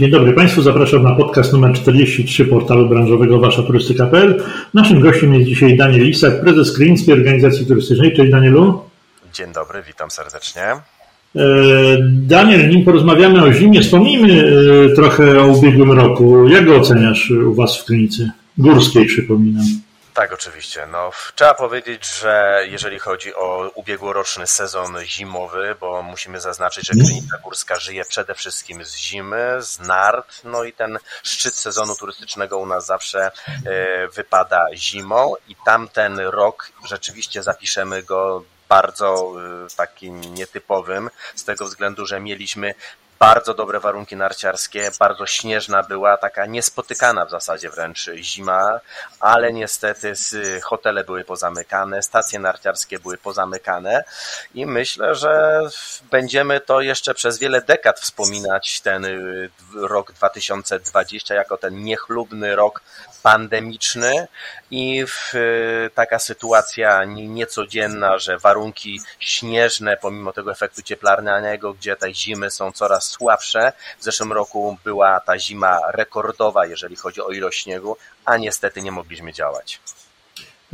Dzień dobry Państwu, zapraszam na podcast numer 43 portalu branżowego waszaturystyka.pl. Naszym gościem jest dzisiaj Daniel Isak, prezes Kryńskiej Organizacji Turystycznej. Cześć Danielu. Dzień dobry, witam serdecznie. E, Daniel, nim porozmawiamy o zimie, wspomnijmy e, trochę o ubiegłym roku. Jak go oceniasz u Was w Krynicy? Górskiej, przypominam. Tak, oczywiście. No, trzeba powiedzieć, że jeżeli chodzi o ubiegłoroczny sezon zimowy, bo musimy zaznaczyć, że Klinika Górska żyje przede wszystkim z zimy, z nart, no i ten szczyt sezonu turystycznego u nas zawsze e, wypada zimą i tamten rok rzeczywiście zapiszemy go bardzo e, takim nietypowym, z tego względu, że mieliśmy bardzo dobre warunki narciarskie, bardzo śnieżna była, taka niespotykana w zasadzie wręcz zima, ale niestety hotele były pozamykane, stacje narciarskie były pozamykane i myślę, że będziemy to jeszcze przez wiele dekad wspominać ten y, rok 2020 jako ten niechlubny rok pandemiczny i y, taka sytuacja niecodzienna, że warunki śnieżne, pomimo tego efektu cieplarnianego, gdzie te zimy są coraz słabsze. W zeszłym roku była ta zima rekordowa, jeżeli chodzi o ilość śniegu, a niestety nie mogliśmy działać.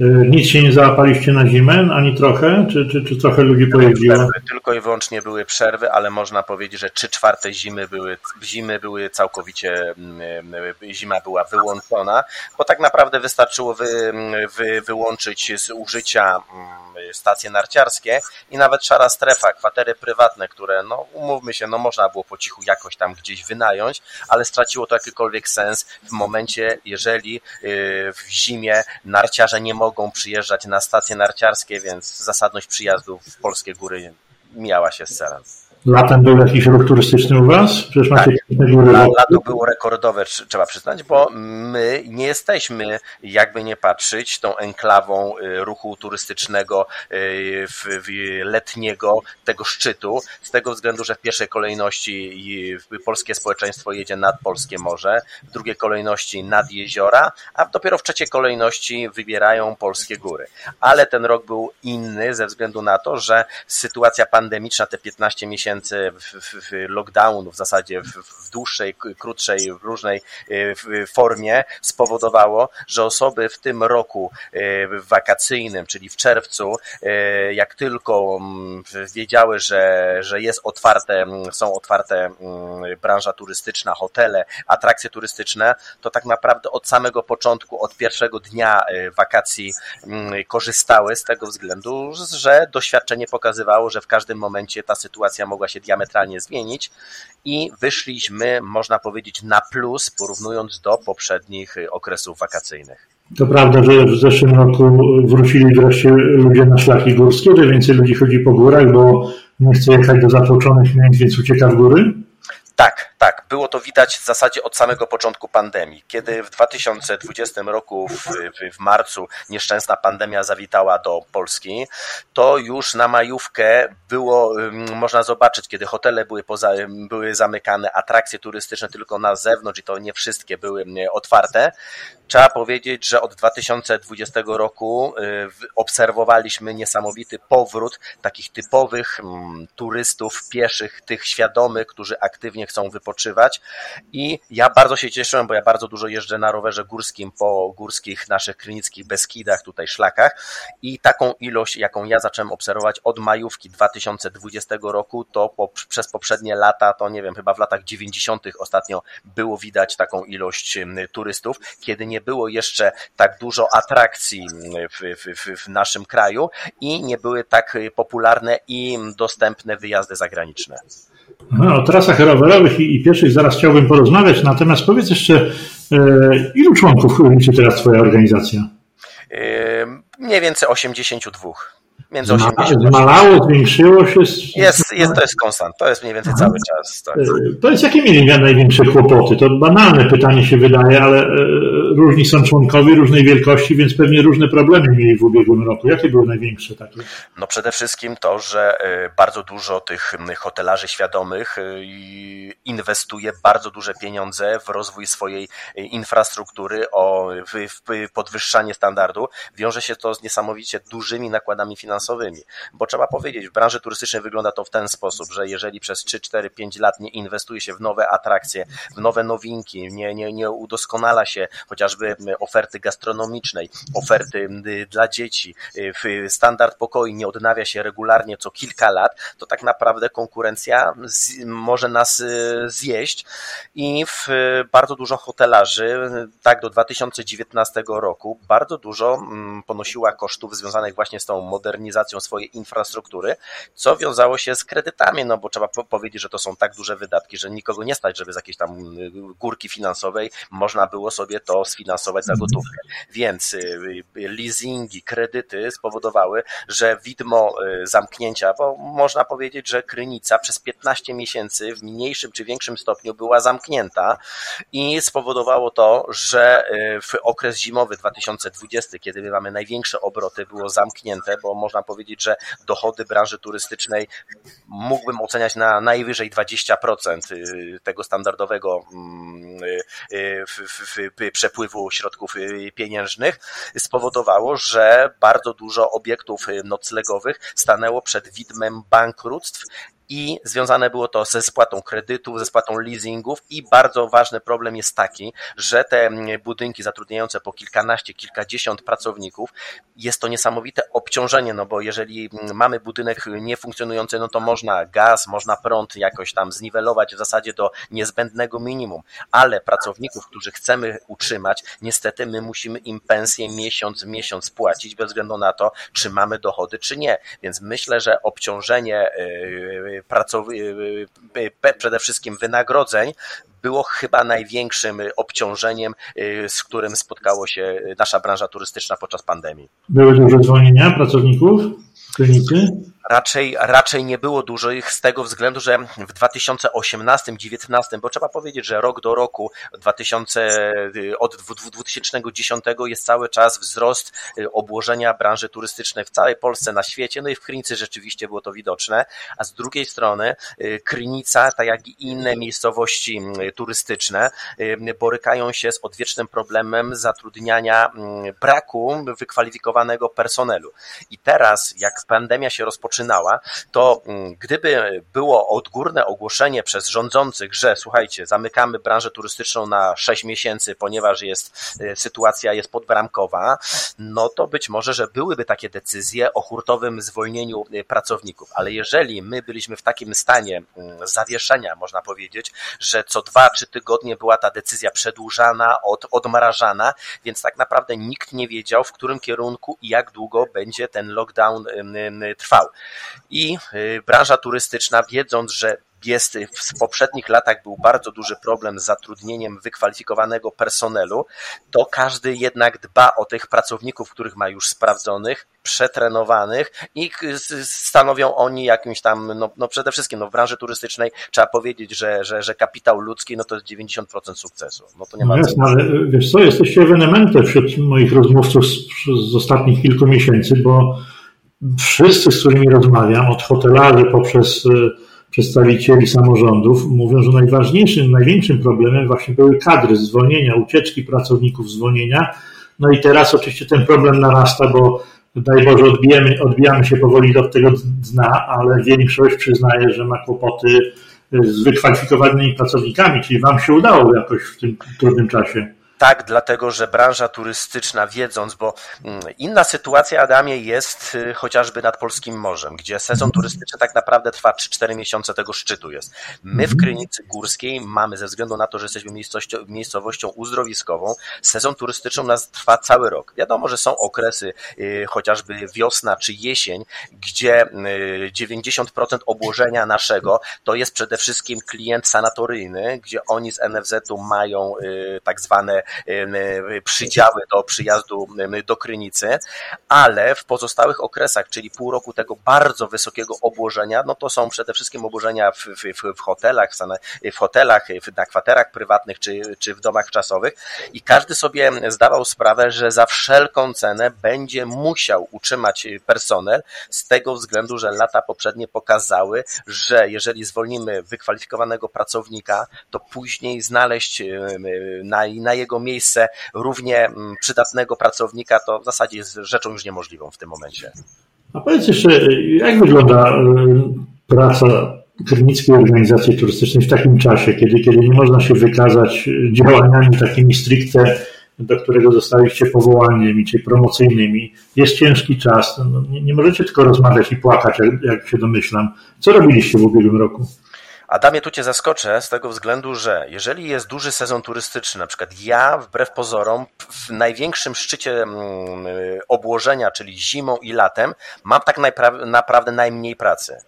Y, nic się nie załapaliście na zimę, ani trochę? Czy, czy, czy trochę ludzi pojeździło? Tylko i wyłącznie były przerwy, ale można powiedzieć, że trzy czwarte zimy były, zimy były całkowicie, mm, y, zima była wyłączona, bo tak naprawdę wystarczyło wy, wy, wyłączyć z użycia mm, stacje narciarskie i nawet szara strefa, kwatery prywatne, które, no umówmy się, no można było po cichu jakoś tam gdzieś wynająć, ale straciło to jakikolwiek sens w momencie, jeżeli y, w zimie narciarze nie mogą przyjeżdżać na stacje narciarskie, więc zasadność przyjazdu w polskie góry miała się z celem. Latem był jakiś ruch turystyczny u Was? Przecież macie tak. góry. Lato było rekordowe, trzeba przyznać, bo my nie jesteśmy, jakby nie patrzeć, tą enklawą y, ruchu turystycznego y, letniego, tego szczytu, z tego względu, że w pierwszej kolejności polskie społeczeństwo jedzie nad polskie morze, w drugiej kolejności nad jeziora, a dopiero w trzeciej kolejności wybierają polskie góry. Ale ten rok był inny ze względu na to, że sytuacja pandemiczna, te 15 miesięcy miesięcy lockdownu w zasadzie w, dłuższej, krótszej, w różnej e, formie spowodowało, że osoby w tym roku e, wakacyjnym, czyli w czerwcu, e, jak tylko mm, wiedziały, że, że jest otwarte, są otwarte branża turystyczna, hotele, atrakcje turystyczne, to tak naprawdę od samego początku, od pierwszego dnia wakacji korzystały z tego względu, że doświadczenie pokazywało, że w każdym momencie ta sytuacja mogła mogła się diametralnie zmienić i wyszliśmy, można powiedzieć, na plus, porównując do poprzednich okresów wakacyjnych. To prawda, że w zeszłym roku wrócili wreszcie ludzie na szlaki górskie, że więcej ludzi chodzi po górach, bo nie chce jechać do zatłoczonych miejsc, więc ucieka w góry? Tak, tak. Było to widać w zasadzie od samego początku pandemii. Kiedy w 2020 roku, w, w, marcu, nieszczęsna pandemia zawitała do Polski, to już na majówkę było, można zobaczyć, kiedy hotele były, poza, były zamykane, atrakcje turystyczne tylko na zewnątrz i to nie wszystkie były otwarte, Trzeba powiedzieć, że od 2020 roku y, obserwowaliśmy niesamowity powrót takich typowych turystów pieszych, tych świadomych, którzy aktywnie chcą wypoczywać. I ja bardzo się cieszyłem, bo ja bardzo dużo jeżdżę na rowerze górskim po górskich naszych klinickich Beskidach, tutaj szlakach. I taką ilość, jaką ja zacząłem obserwować od majówki 2020 roku, to po, przez poprzednie lata, to nie wiem, chyba w latach 90. ostatnio było widać taką ilość turystów, kiedy nie było jeszcze tak dużo atrakcji w, w, w naszym kraju i nie były tak popularne i dostępne wyjazdy zagraniczne. No, o trasach rowerowych i, i pieszych zaraz chciałbym porozmawiać, natomiast powiedz jeszcze, e, ilu członków liczy teraz Twoja organizacja? Mniej więcej 82. Między 80 Zmalało, zwiększyło się? Jest, jest, to jest konstant, to jest mniej więcej Aha. cały czas. Tak. Powiedz, jakie mieli największe kłopoty? To banalne pytanie się wydaje, ale e, różni są członkowie różnej wielkości, więc pewnie różne problemy mieli w ubiegłym roku. Jakie były największe takie? No przede wszystkim to, że e, bardzo dużo tych hotelarzy świadomych e, inwestuje bardzo duże pieniądze w rozwój swojej infrastruktury, o w podwyższanie standardu. Wiąże się to z niesamowicie dużymi nakładami finansowymi finansowymi, bo trzeba powiedzieć, w branży turystycznej wygląda to w ten sposób, że jeżeli przez 3, 4, 5 lat nie inwestuje się w nowe atrakcje, w nowe nowinki, nie, nie, nie udoskonala się chociażby oferty gastronomicznej, oferty dla dzieci, standard pokoi nie odnawia się regularnie co kilka lat, to tak naprawdę konkurencja może nas y, zjeść i w bardzo dużo hotelarzy, tak do 2019 roku, bardzo dużo ponosiła kosztów związanych właśnie z tą modernizacją swojej infrastruktury, co wiązało się z kredytami, no bo trzeba powiedzieć, że to są tak duże wydatki, że nikogo nie stać, żeby z jakiejś tam y, górki finansowej można było sobie to sfinansować za gotówkę. Więc y, leasingi, kredyty spowodowały, że widmo zamknięcia, bo można powiedzieć, że Krynica przez 15 miesięcy w mniejszym czy większym stopniu była zamknięta i spowodowało to, że w okres zimowy 2020, kiedy my mamy największe obroty, było zamknięte, bo można powiedzieć, że dochody branży turystycznej mógłbym oceniać na najwyżej 20% e, tego standardowego mm, e, przepływu środków pieniężnych, spowodowało, że bardzo dużo obiektów noclegowych stanęło przed widmem bankructw i związane było to ze spłatą kredytów, ze spłatą leasingów i bardzo ważny problem jest taki, że te budynki zatrudniające po kilkanaście, kilkadziesiąt pracowników, jest to niesamowite obciążenie, no bo jeżeli mamy budynek niefunkcjonujący, no to można gaz, można prąd jakoś tam zniwelować w zasadzie do niezbędnego minimum, ale pracowników, którzy chcemy utrzymać, niestety my musimy im pensję miesiąc w miesiąc płacić bez względu na to, czy mamy dochody, czy nie. Więc myślę, że obciążenie yy, pracowy, przede wszystkim wynagrodzeń było chyba największym obciążeniem, y, z którym spotkało się nasza branża turystyczna podczas pandemii. Były duże zwolnienia pracowników? klinicy? Raczej, raczej nie było dużo ich z tego względu, że w 2018-2019, bo trzeba powiedzieć, że rok do roku 2000, od 2010 jest cały czas wzrost y, obłożenia branży turystycznej w całej Polsce, na świecie, no i w Krynicy rzeczywiście było to widoczne, a z drugiej strony y, Krynica, tak jak i inne miejscowości y, turystyczne, borykają się z odwiecznym problemem zatrudniania braku wykwalifikowanego personelu. I teraz, jak pandemia się rozpoczynała, to mm, gdyby było odgórne ogłoszenie przez rządzących, że słuchajcie, zamykamy branżę turystyczną na 6 miesięcy, ponieważ jest e, sytuacja jest podbramkowa, no to być może, że byłyby takie decyzje o hurtowym zwolnieniu e, pracowników. Ale jeżeli my byliśmy w takim stanie mm, zawieszenia, można powiedzieć, że co dwa, trzy tygodnie była ta decyzja przedłużana, od, odmrażana, więc tak naprawdę nikt nie wiedział, w którym kierunku i jak długo będzie ten lockdown trwał. I y, branża turystyczna, wiedząc, że jest w poprzednich latach był bardzo duży problem z zatrudnieniem wykwalifikowanego personelu, to każdy jednak dba o tych pracowników, których ma już sprawdzonych, przetrenowanych i stanowią oni jakimś tam, no, no przede wszystkim no w branży turystycznej trzeba powiedzieć, że, że, że kapitał ludzki no to jest 90% sukcesu. No to nie ma no jasne, ale wiesz co, jesteście ewenementem wśród moich rozmówców z, z ostatnich kilku miesięcy, bo wszyscy, z którymi rozmawiam, od hotelarzy poprzez e, przedstawicieli samorządów, mówią, że najważniejszym, największym problemem właśnie były kadry, zwolnienia, ucieczki pracowników, zwolnienia. No i teraz oczywiście ten problem narasta, bo daj Boże, odbijamy, odbijamy się powoli od tego dna, ale większość przyznaje, że ma kłopoty z wykwalifikowanymi pracownikami, czyli Wam się udało jakoś w tym trudnym czasie. Tak, dlatego że branża turystyczna, wiedząc, bo mm, inna sytuacja, Adamie, jest y, chociażby nad Polskim Morzem, gdzie sezon turystyczny tak naprawdę trwa 3-4 miesiące tego szczytu jest. My w mhm. Krynicy Górskiej mamy, ze względu na to, że jesteśmy miejscowością uzdrowiskową, sezon turystyczny u nas trwa cały rok. Wiadomo, że są okresy, y, chociażby wiosna czy jesień, gdzie 90% y, obłożenia naszego to jest przede wszystkim klient sanatoryjny, gdzie oni z NFZ-u mają tak zwane przydziały do przyjazdu do Krynicy, ale w pozostałych okresach, czyli pół roku tego bardzo wysokiego obłożenia, no to są przede wszystkim obłożenia w, w, w hotelach, w hotelach, na kwaterach prywatnych czy, czy w domach czasowych i każdy sobie zdawał sprawę, że za wszelką cenę będzie musiał utrzymać personel z tego względu, że lata poprzednie pokazały, że jeżeli zwolnimy wykwalifikowanego pracownika, to później znaleźć na, na jego jego miejsce równie mm, przydatnego pracownika, to w zasadzie jest rzeczą już niemożliwą w tym momencie. A powiedz jeszcze, jak wygląda e, praca Krynickiej Organizacji Turystycznej w takim czasie, kiedy, kiedy nie można się wykazać działaniami takimi stricte, do którego zostaliście powołanymi, czyli promocyjnymi. Jest ciężki czas. No, nie, nie, możecie tylko rozmawiać i płakać, jak, jak się domyślam. Co robiliście w ubiegłym roku? Adamie, tu cię zaskoczę z tego względu, że jeżeli jest duży sezon turystyczny, na przykład ja wbrew pozorom w największym szczycie mm, obłożenia, czyli zimą i latem, mam tak naprawdę najmniej pracy.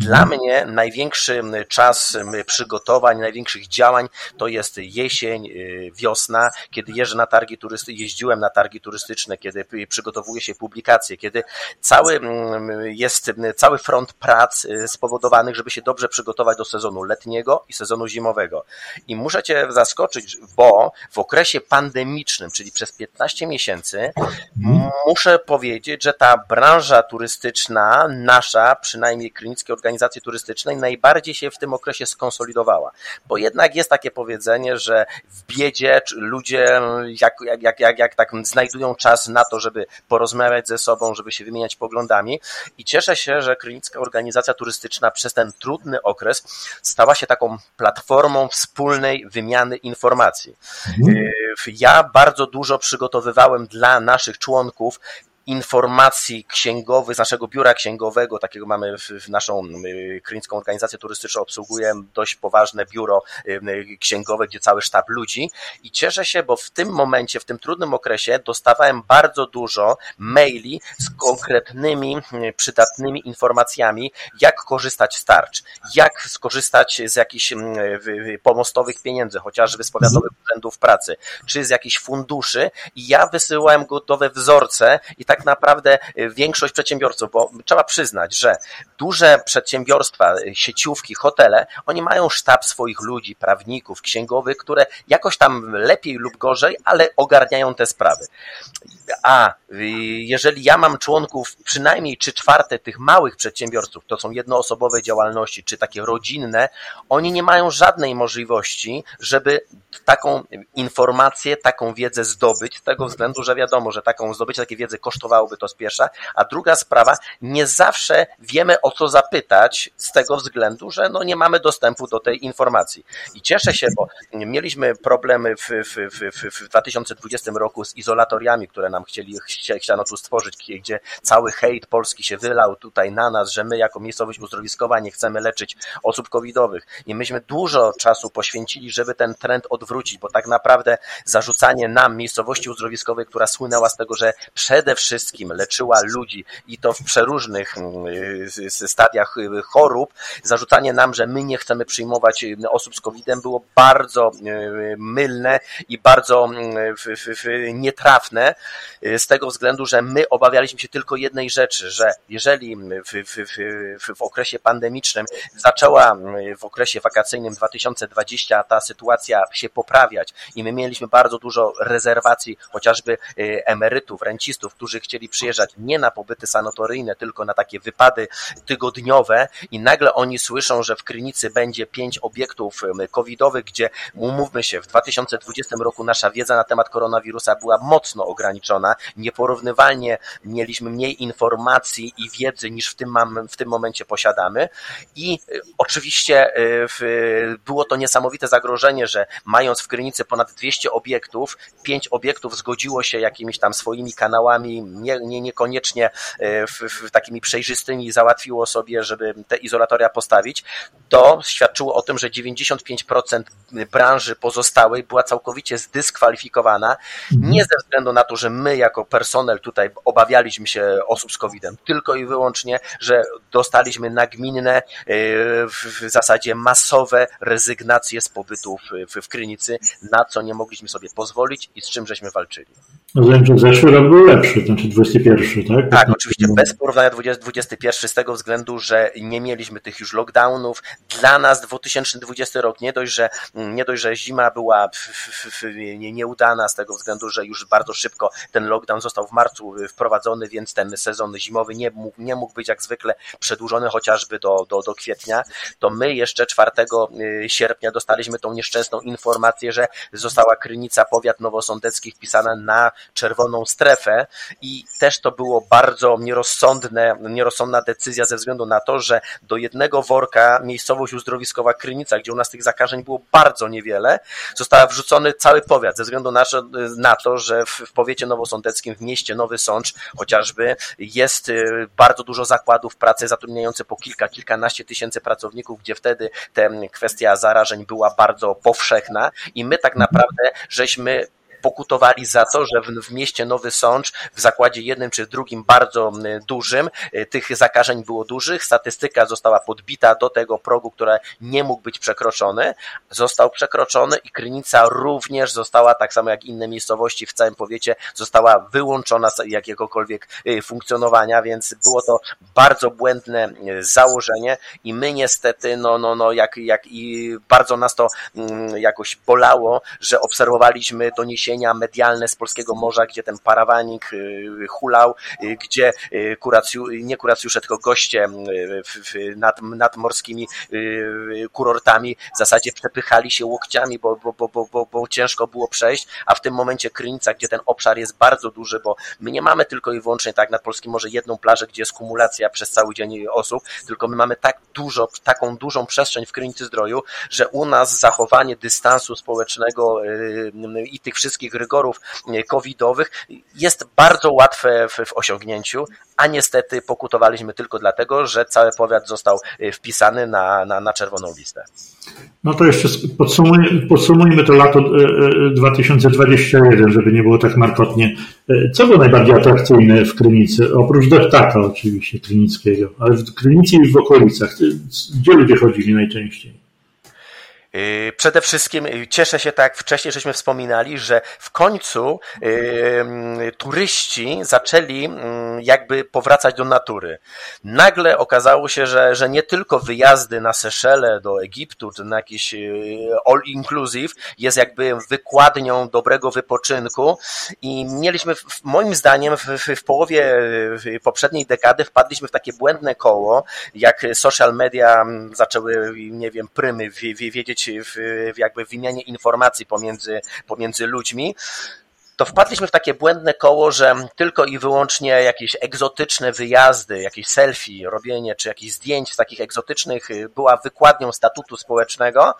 Dla mnie największy czas przygotowań, największych działań to jest jesień, y, wiosna, kiedy jeżdżę na targi turystyczne, jeździłem na targi turystyczne, kiedy przygotowuje się publikacje, kiedy cały jest cały front prac y, spowodowanych, żeby się dobrze przygotować do sezonu letniego i sezonu zimowego. I muszę Cię zaskoczyć, bo w okresie pandemicznym, czyli przez 15 miesięcy, mhm. muszę powiedzieć, że ta branża turystyczna, nasza, przynajmniej klinickie organizacji, organizacji turystycznej najbardziej się w tym okresie skonsolidowała. Bo jednak jest takie powiedzenie, że w biedzie ludzie jak, jak, jak, jak, jak tak znajdują czas na to, żeby porozmawiać ze sobą, żeby się wymieniać poglądami i cieszę się, że Krynicka Organizacja Turystyczna przez ten trudny okres stała się taką platformą wspólnej wymiany informacji. Mhm. Ja bardzo dużo przygotowywałem dla naszych członków informacji księgowych z naszego biura księgowego, takiego mamy w, w naszą y, klinicką organizację turystyczną, obsługuję dość poważne biuro y, y, księgowe, gdzie cały sztab ludzi. I cieszę się, bo w tym momencie, w tym trudnym okresie dostawałem bardzo dużo maili z konkretnymi, przydatnymi informacjami, jak korzystać z tarcz, jak skorzystać z jakichś pomostowych pieniędzy, chociażby z powiatowych urzędów pracy, czy z jakichś funduszy. I ja wysyłałem gotowe wzorce i tak naprawdę y, większość przedsiębiorców, bo trzeba przyznać, że duże przedsiębiorstwa, y, sieciówki, hotele, oni mają sztab swoich ludzi, prawników, księgowych, które jakoś tam lepiej lub gorzej, ale ogarniają te sprawy. A y, jeżeli ja mam członków, przynajmniej trzy czwarte tych małych przedsiębiorców, to są jednoosobowe działalności, czy takie rodzinne, oni nie mają żadnej możliwości, żeby taką informację, taką wiedzę zdobyć, z tego względu, że wiadomo, że taką zdobycie takiej wiedzy kosztowałoby to z pierwsza, a druga sprawa, nie zawsze wiemy o co zapytać z tego względu, że no nie mamy dostępu do tej informacji. I cieszę się, bo mieliśmy problemy w, w, w, w 2020 roku z izolatoriami, które nam chcieli, chciano tu stworzyć, gdzie cały hejt polski się wylał tutaj na nas, że my jako miejscowość uzdrowiskowa nie chcemy leczyć osób covidowych. I myśmy dużo czasu poświęcili, żeby ten trend odwrócić, bo tak naprawdę zarzucanie nam miejscowości uzdrowiskowej, która słynęła z tego, że przede wszystkim leczyła ludzi i to w przeróżnych mm, stadiach y, chorób, zarzucanie nam, że my nie chcemy przyjmować y, osób z COVID-em było bardzo y, mylne i bardzo mm, nietrafne z tego względu, że my obawialiśmy się tylko jednej rzeczy, że jeżeli w, w, w, w okresie pandemicznym zaczęła w okresie wakacyjnym 2020 ta sytuacja się poprawiać i my mieliśmy bardzo dużo rezerwacji chociażby emerytów, rencistów, którzy chcieli przyjeżdżać nie na pobyty sanatoryjne, tylko na takie wypady tygodniowe i nagle oni słyszą, że w Krynicy będzie pięć obiektów covidowych, gdzie umówmy się, w 2020 roku nasza wiedza na temat koronawirusa była mocno ograniczona, nieporównywalnie mieliśmy mniej informacji i wiedzy niż w tym, w tym momencie posiadamy. I y, oczywiście y, było to niesamowite zagrożenie, że mając w Krynicy ponad 200 obiektów, pięć obiektów zgodziło się jakimiś tam swoimi kanałami nie, nie, niekoniecznie e, w, w takimi przejrzystymi załatwiło sobie, żeby te izolatoria postawić, to świadczyło o tym, że 95% branży pozostałej była całkowicie zdyskwalifikowana, mhm. nie ze względu na to, że my jako personel tutaj obawialiśmy się osób z COVID-em, tylko i wyłącznie, że dostaliśmy nagminne, e, w zasadzie masowe rezygnacje z pobytu w, w Krynicy, na co nie mogliśmy sobie pozwolić i z czym żeśmy walczyli. Rozumiem, że zeszły rok był lepszy, znaczy 21, tak? Tak, oczywiście bez porównania 21 z tego względu, że nie mieliśmy tych już lockdownów. Dla nas 2020 rok nie dość, że, nie dość, że zima była nieudana z tego względu, że już bardzo szybko ten lockdown został został w marcu wprowadzony, więc ten sezon zimowy nie mógł, nie mógł być jak zwykle przedłużony chociażby do, do, do kwietnia, to my jeszcze 4 sierpnia dostaliśmy tą nieszczęsną informację, że została Krynica, powiat nowosądecki wpisana na czerwoną strefę i też to było bardzo nierozsądne, nierozsądna decyzja ze względu na to, że do jednego worka miejscowość uzdrowiskowa Krynica, gdzie u nas tych zakażeń było bardzo niewiele, została wrzucony cały powiat ze względu na, na to, że w, w powiecie nowosądeckim, w mieście Nowy Sącz chociażby jest y, bardzo dużo zakładów pracy zatrudniające po kilka, kilkanaście tysięcy pracowników, gdzie wtedy ta kwestia zarażeń była bardzo powszechna i my tak naprawdę żeśmy pokutowali za to, że w, mieście Nowy Sącz, w zakładzie jednym czy drugim bardzo dużym, y, tych zakażeń było dużych, statystyka została podbita do tego progu, który nie mógł być przekroczony, został przekroczony i Krynica również została, tak samo jak inne miejscowości w całym powiecie, została wyłączona z jakiegokolwiek y, funkcjonowania, więc było to bardzo błędne y, założenie i my niestety, no, no, no, jak, jak i bardzo nas to jakoś bolało, że obserwowaliśmy doniesienia medialne z polskiego morza, gdzie ten parawanik y, hulał, y, gdzie y, kuracju, nie kuracjusze, tylko goście nad, nad morskimi kurortami w zasadzie przepychali się łokciami, bo, bo, bo, bo, bo ciężko było przejść, a w tym momencie Krynica, gdzie ten obszar jest bardzo duży, bo my nie mamy tylko i wyłącznie tak nad polskim morze jedną plażę, gdzie jest kumulacja przez cały dzień osób, tylko my mamy tak dużo, taką dużą przestrzeń w Krynicy Zdroju, że u nas zachowanie dystansu społecznego i tych wszystkich wszystkich rygorów e, covidowych jest bardzo łatwe w, w osiągnięciu, a niestety pokutowaliśmy tylko dlatego, że cały powiat został e, wpisany na, na, na czerwoną listę. No to jeszcze podsumuj, podsumujmy to lato 2021, e, żeby nie było tak markotnie. Co było najbardziej atrakcyjne w Krynicy? Oprócz deptaka oczywiście krynickiego, ale w Krynicy i w okolicach. Gdzie ludzie chodzili najczęściej? Yy, przede wszystkim yy, cieszę się, tak wcześniej żeśmy wspominali, że w końcu yy, turyści zaczęli jakby powracać do natury. Nagle okazało się, że, że nie tylko wyjazdy na Seszele, do Egiptu, czy na jakiś all inclusive jest jakby wykładnią dobrego wypoczynku i mieliśmy, moim zdaniem, w, w połowie poprzedniej dekady wpadliśmy w takie błędne koło, jak social media zaczęły, nie wiem, prymy wiedzieć w, w jakby wymianie informacji pomiędzy, pomiędzy ludźmi, to wpadliśmy w takie błędne koło, że tylko i wyłącznie jakieś egzotyczne wyjazdy, jakieś selfie, robienie czy jakieś zdjęć takich egzotycznych y, była wykładnią statutu społecznego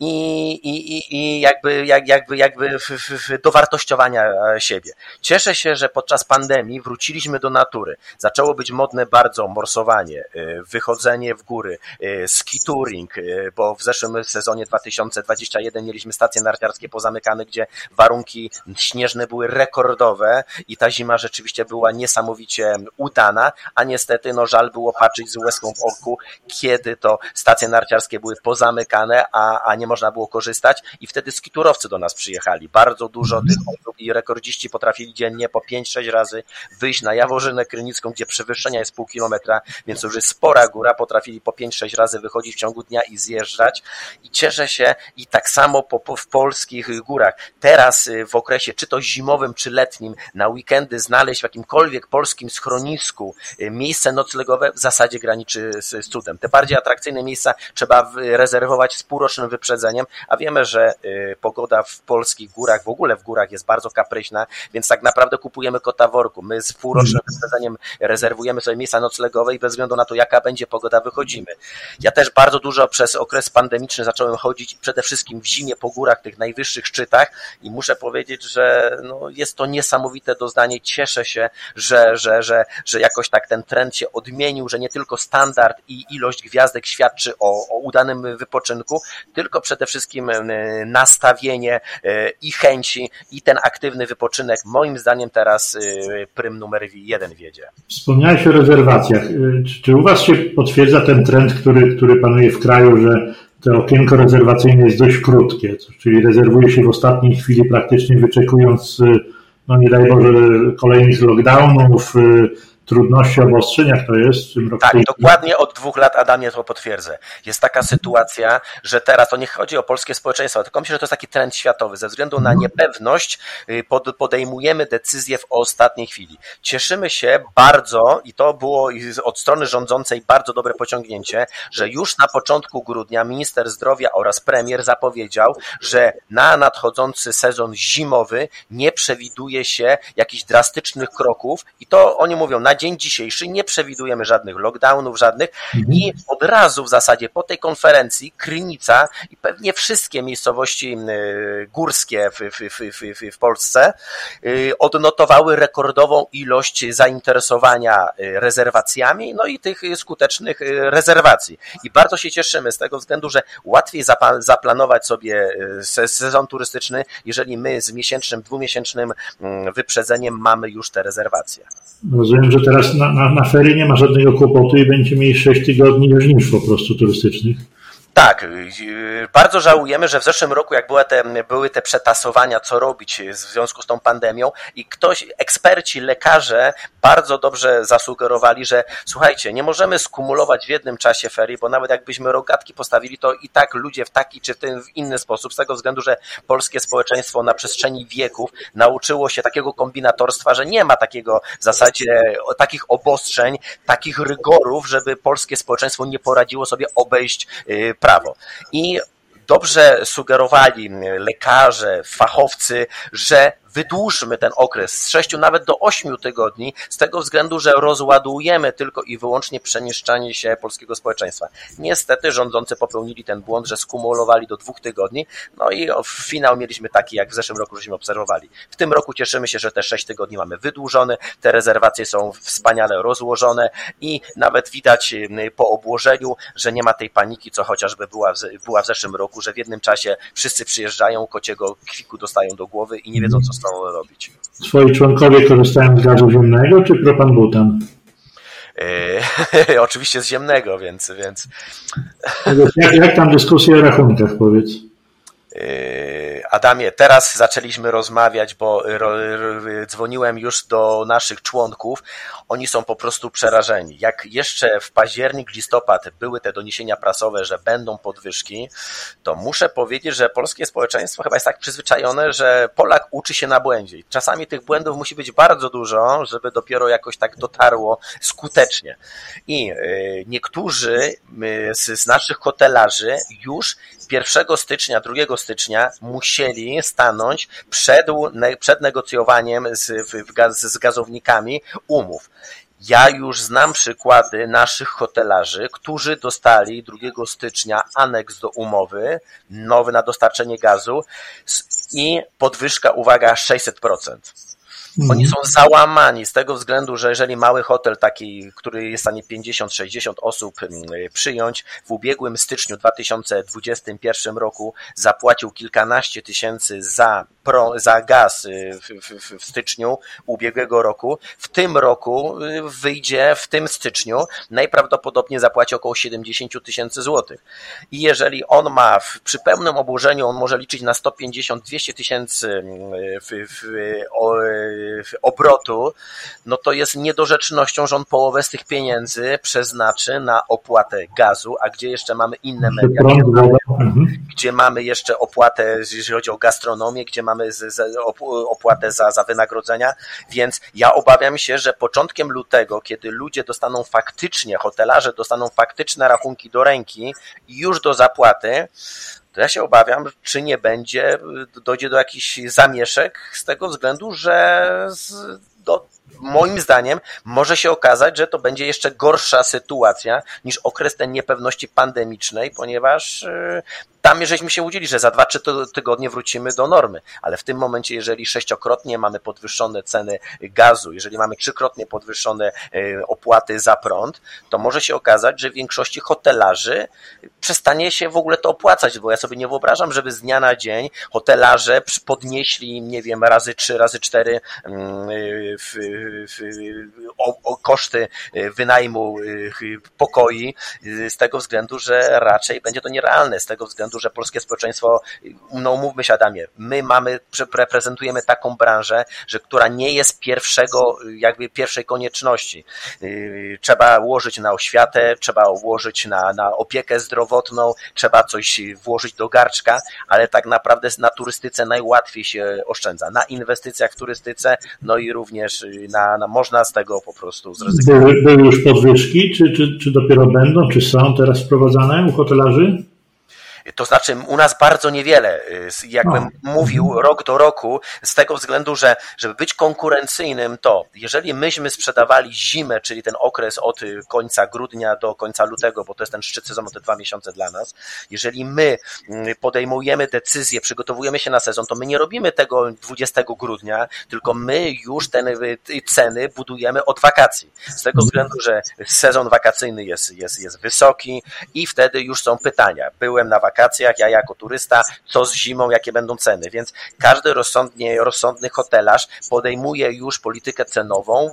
i, i, i jakby, jak, jakby, jakby w, w, dowartościowania e, siebie. Cieszę się, że podczas pandemii wróciliśmy do natury. Zaczęło być modne bardzo morsowanie, y, wychodzenie w góry, y, skituring, bo w zeszłym sezonie 2021 mieliśmy stacje narciarskie pozamykane, gdzie warunki śnieżne śnieżne były rekordowe i ta zima rzeczywiście była niesamowicie udana, a niestety no żal było patrzeć z łezką w oku, kiedy to stacje narciarskie były pozamykane, a, a nie można było korzystać i wtedy skiturowcy do nas przyjechali. Bardzo dużo tych osób i rekordziści potrafili dziennie po 5-6 razy wyjść na Jaworzynę Krynicką, gdzie przewyższenie jest pół kilometra, więc już jest spora góra, potrafili po 5-6 razy wychodzić w ciągu dnia i zjeżdżać i cieszę się i tak samo po, po, w polskich górach. Teraz y, w okresie czy to to zimowym czy letnim, na weekendy znaleźć w jakimkolwiek polskim schronisku y, miejsce noclegowe w zasadzie graniczy z, cudem. Te bardziej atrakcyjne miejsca trzeba rezerwować z półrocznym wyprzedzeniem, a wiemy, że y, pogoda w polskich górach, w ogóle w górach jest bardzo kapryśna, więc tak naprawdę kupujemy kota worku. My z półrocznym mhm. wyprzedzeniem rezerwujemy sobie miejsca noclegowe i bez względu na to, jaka będzie pogoda, wychodzimy. Ja też bardzo dużo przez okres pandemiczny zacząłem chodzić przede wszystkim w zimie po górach, tych najwyższych szczytach i muszę powiedzieć, że no, jest to niesamowite doznanie. Cieszę się, że, że, że, że jakoś tak ten trend się odmienił, że nie tylko standard i ilość gwiazdek świadczy o, o udanym wypoczynku, tylko przede wszystkim e, nastawienie e, i chęci i ten aktywny wypoczynek moim zdaniem teraz e, prym numer jeden wiedzie. Wspomniałeś o rezerwacjach. Czy, czy u Was się potwierdza ten trend, który, który panuje w kraju, że to okienko rezerwacyjne jest dość krótkie, czyli rezerwuje się w ostatniej chwili, praktycznie wyczekując, y, no nie daj Boże, kolejnych lockdownów, y, trudności obostrzeń, jak to jest w tym roku? Tak, dokładnie od dwóch lat Adamie to potwierdzę. Jest taka sytuacja, że teraz to nie chodzi o polskie społeczeństwo, tylko myślę, że to jest taki trend światowy. Ze względu na niepewność y, podejmujemy decyzje w ostatniej chwili. Cieszymy się bardzo i to było od strony rządzącej bardzo dobre pociągnięcie, że już na początku grudnia minister zdrowia oraz premier zapowiedział, że na nadchodzący sezon zimowy nie przewiduje się jakichś drastycznych kroków i to oni mówią na dzień dzisiejszy nie przewidujemy żadnych lockdownów, żadnych mhm. i od razu w zasadzie po tej konferencji Krynica i pewnie wszystkie miejscowości górskie w, w, w, w Polsce y, odnotowały rekordową ilość zainteresowania y, rezerwacjami, no i tych skutecznych y, rezerwacji. I bardzo się cieszymy z tego względu, że łatwiej zaplanować sobie sezon turystyczny, jeżeli my z miesięcznym, dwumiesięcznym mm, wyprzedzeniem mamy już te rezerwacje. Rozumiem, że teraz na, na, na ferie nie ma żadnego kłopotu i będzie mieli 6 tygodni niż po prostu turystycznych. Tak, y, bardzo żałujemy, że w zeszłym roku, jak były te, były te przetasowania, co robić w związku z tą pandemią, i ktoś, eksperci, lekarze bardzo dobrze zasugerowali, że słuchajcie, nie możemy skumulować w jednym czasie ferii, bo nawet jakbyśmy rogatki postawili, to i tak ludzie w taki czy w inny sposób, z tego względu, że polskie społeczeństwo na przestrzeni wieków nauczyło się takiego kombinatorstwa, że nie ma takiego w zasadzie takich obostrzeń, takich rygorów, żeby polskie społeczeństwo nie poradziło sobie obejść y, prawo. I dobrze sugerowali lekarze, fachowcy, że wydłużmy ten okres z 6 nawet do 8 tygodni, z tego względu, że rozładujemy tylko i wyłącznie przemieszczanie się polskiego społeczeństwa. Niestety rządzący popełnili ten błąd, że skumulowali do dwóch tygodni, no i finał mieliśmy taki, jak w zeszłym roku żeśmy obserwowali. W tym roku cieszymy się, że te 6 tygodni mamy wydłużone, te rezerwacje są wspaniale rozłożone i nawet widać po obłożeniu, że nie ma tej paniki, co chociażby była w, była w zeszłym roku, że w jednym czasie wszyscy przyjeżdżają, kociego kwiku dostają do głowy i nie wiedzą, co przestało robić. Twoi członkowie korzystają z gazu ziemnego czy propan-butan? Yy, oczywiście z ziemnego, więc... więc... Jak, jak tam dyskusja o rachunkach, powiedz? Yy, Adamie, teraz zaczęliśmy rozmawiać, bo dzwoniłem już do naszych członków. Oni są po prostu przerażeni. Jak jeszcze w październik, listopad były te doniesienia prasowe, że będą podwyżki, to muszę powiedzieć, że polskie społeczeństwo chyba jest tak przyzwyczajone, że Polak uczy się na błędzie. Czasami tych błędów musi być bardzo dużo, żeby dopiero jakoś tak dotarło skutecznie. I yy, niektórzy z naszych hotelarzy już 1 stycznia, 2 stycznia musieli stanąć przed, przed negocjowaniem z, z gazownikami umów. Ja już znam przykłady naszych hotelarzy, którzy dostali 2 stycznia aneks do umowy, nowy na dostarczenie gazu i podwyżka, uwaga, 600%. Oni mhm. są załamani z tego względu, że jeżeli mały hotel taki, który jest w stanie 50-60 osób mm, przyjąć, w ubiegłym styczniu 2021 roku zapłacił kilkanaście tysięcy za, pro, za gaz y, w, w, w styczniu ubiegłego roku, w tym roku y, wyjdzie w tym styczniu. Najprawdopodobniej zapłaci około 70 tysięcy złotych. I jeżeli on ma w, przy pełnym obłożeniu, on może liczyć na 150-200 tysięcy mm, obrotu, no to jest niedorzecznością, że on połowę z tych pieniędzy przeznaczy na opłatę gazu, a gdzie jeszcze mamy inne media, gdzie mamy, gdzie mamy jeszcze opłatę, jeżeli chodzi o gastronomię, gdzie mamy opłatę za, za wynagrodzenia, więc ja obawiam się, że początkiem lutego, kiedy ludzie dostaną faktycznie, hotelarze dostaną faktyczne rachunki do ręki już do zapłaty, to ja się obawiam, czy nie będzie, dojdzie do jakichś zamieszek z tego względu, że z, do, moim zdaniem może się okazać, że to będzie jeszcze gorsza sytuacja niż okres tej niepewności pandemicznej, ponieważ y, tam żeśmy się udzieli, że za dwa, trzy tygodnie wrócimy do normy, ale w tym momencie, jeżeli sześciokrotnie mamy podwyższone ceny gazu, jeżeli mamy trzykrotnie podwyższone e, opłaty za prąd, to może się okazać, że w większości hotelarzy przestanie się w ogóle to opłacać, bo ja sobie nie wyobrażam, żeby z dnia na dzień hotelarze podnieśli, nie wiem, razy trzy, razy cztery mm, w, w, o, o koszty wynajmu pokoi z tego względu, że raczej będzie to nierealne, z tego względu, że polskie społeczeństwo, no mówmy się Adamie, my mamy, reprezentujemy taką branżę, że która nie jest pierwszego, jakby pierwszej konieczności. Trzeba ułożyć na oświatę, trzeba ułożyć na, na opiekę zdrowotną, trzeba coś włożyć do garczka, ale tak naprawdę na turystyce najłatwiej się oszczędza. Na inwestycjach w turystyce, no i również na, na można z tego po prostu zrezygnować. Były, były już podwyżki, czy, czy, czy dopiero będą, czy są teraz wprowadzane u hotelarzy? To znaczy u nas bardzo niewiele, y, jakbym no. mówił rok do roku, z tego względu, że żeby być konkurencyjnym, to jeżeli myśmy sprzedawali zimę, czyli ten okres od y, końca grudnia do końca lutego, bo to jest ten szczyt sezonu, te dwa miesiące dla nas, jeżeli my y, podejmujemy decyzję, przygotowujemy się na sezon, to my nie robimy tego 20 grudnia, tylko my już te ceny budujemy od wakacji. Z tego mhm. względu, że sezon wakacyjny jest, jest, jest wysoki i wtedy już są pytania. Byłem na wakacjach, wakacjach, ja jako turysta, co z zimą, jakie będą ceny. Więc każdy rozsądnie, rozsądny hotelarz podejmuje już politykę cenową,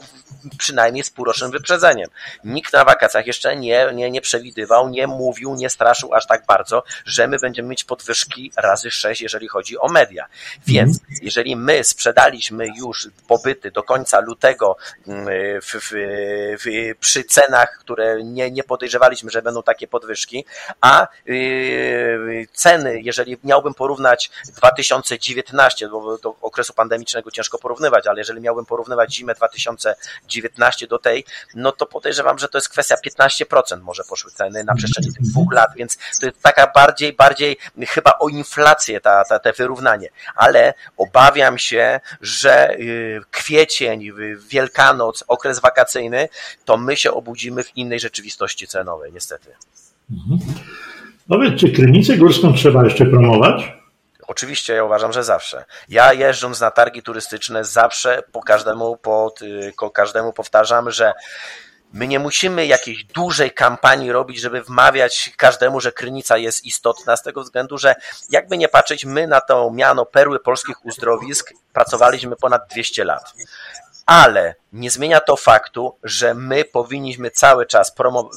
przynajmniej z półrocznym wyprzedzeniem. Nikt na wakacjach jeszcze nie, nie, nie przewidywał, nie mówił, nie straszył aż tak bardzo, że my będziemy mieć podwyżki razy sześć, jeżeli chodzi o media. Więc jeżeli my sprzedaliśmy już pobyty do końca lutego mm, w, w, w, przy cenach, które nie, nie podejrzewaliśmy, że będą takie podwyżki, a yy, ceny, jeżeli miałbym porównać 2019, bo do okresu pandemicznego ciężko porównywać, ale jeżeli miałbym porównywać zimę 2019 do tej, no to podejrzewam, że to jest kwestia 15% może poszły ceny na przestrzeni tych dwóch lat, więc to jest taka bardziej, bardziej chyba o inflację ta, ta, te wyrównanie, ale obawiam się, że y, kwiecień, Wielkanoc, okres wakacyjny, to my się obudzimy w innej rzeczywistości cenowej, niestety. Mhm. Powiedz, czy Krynicę Górską trzeba jeszcze promować? Oczywiście ja uważam, że zawsze. Ja jeżdżąc na targi turystyczne zawsze po każdemu, po, po każdemu powtarzam, że My nie musimy jakiejś dużej kampanii robić, żeby wmawiać każdemu, że Krynica jest istotna, z tego względu, że jakby nie patrzeć, my na to miano perły polskich uzdrowisk pracowaliśmy ponad 200 lat. Ale nie zmienia to faktu, że my powinniśmy cały czas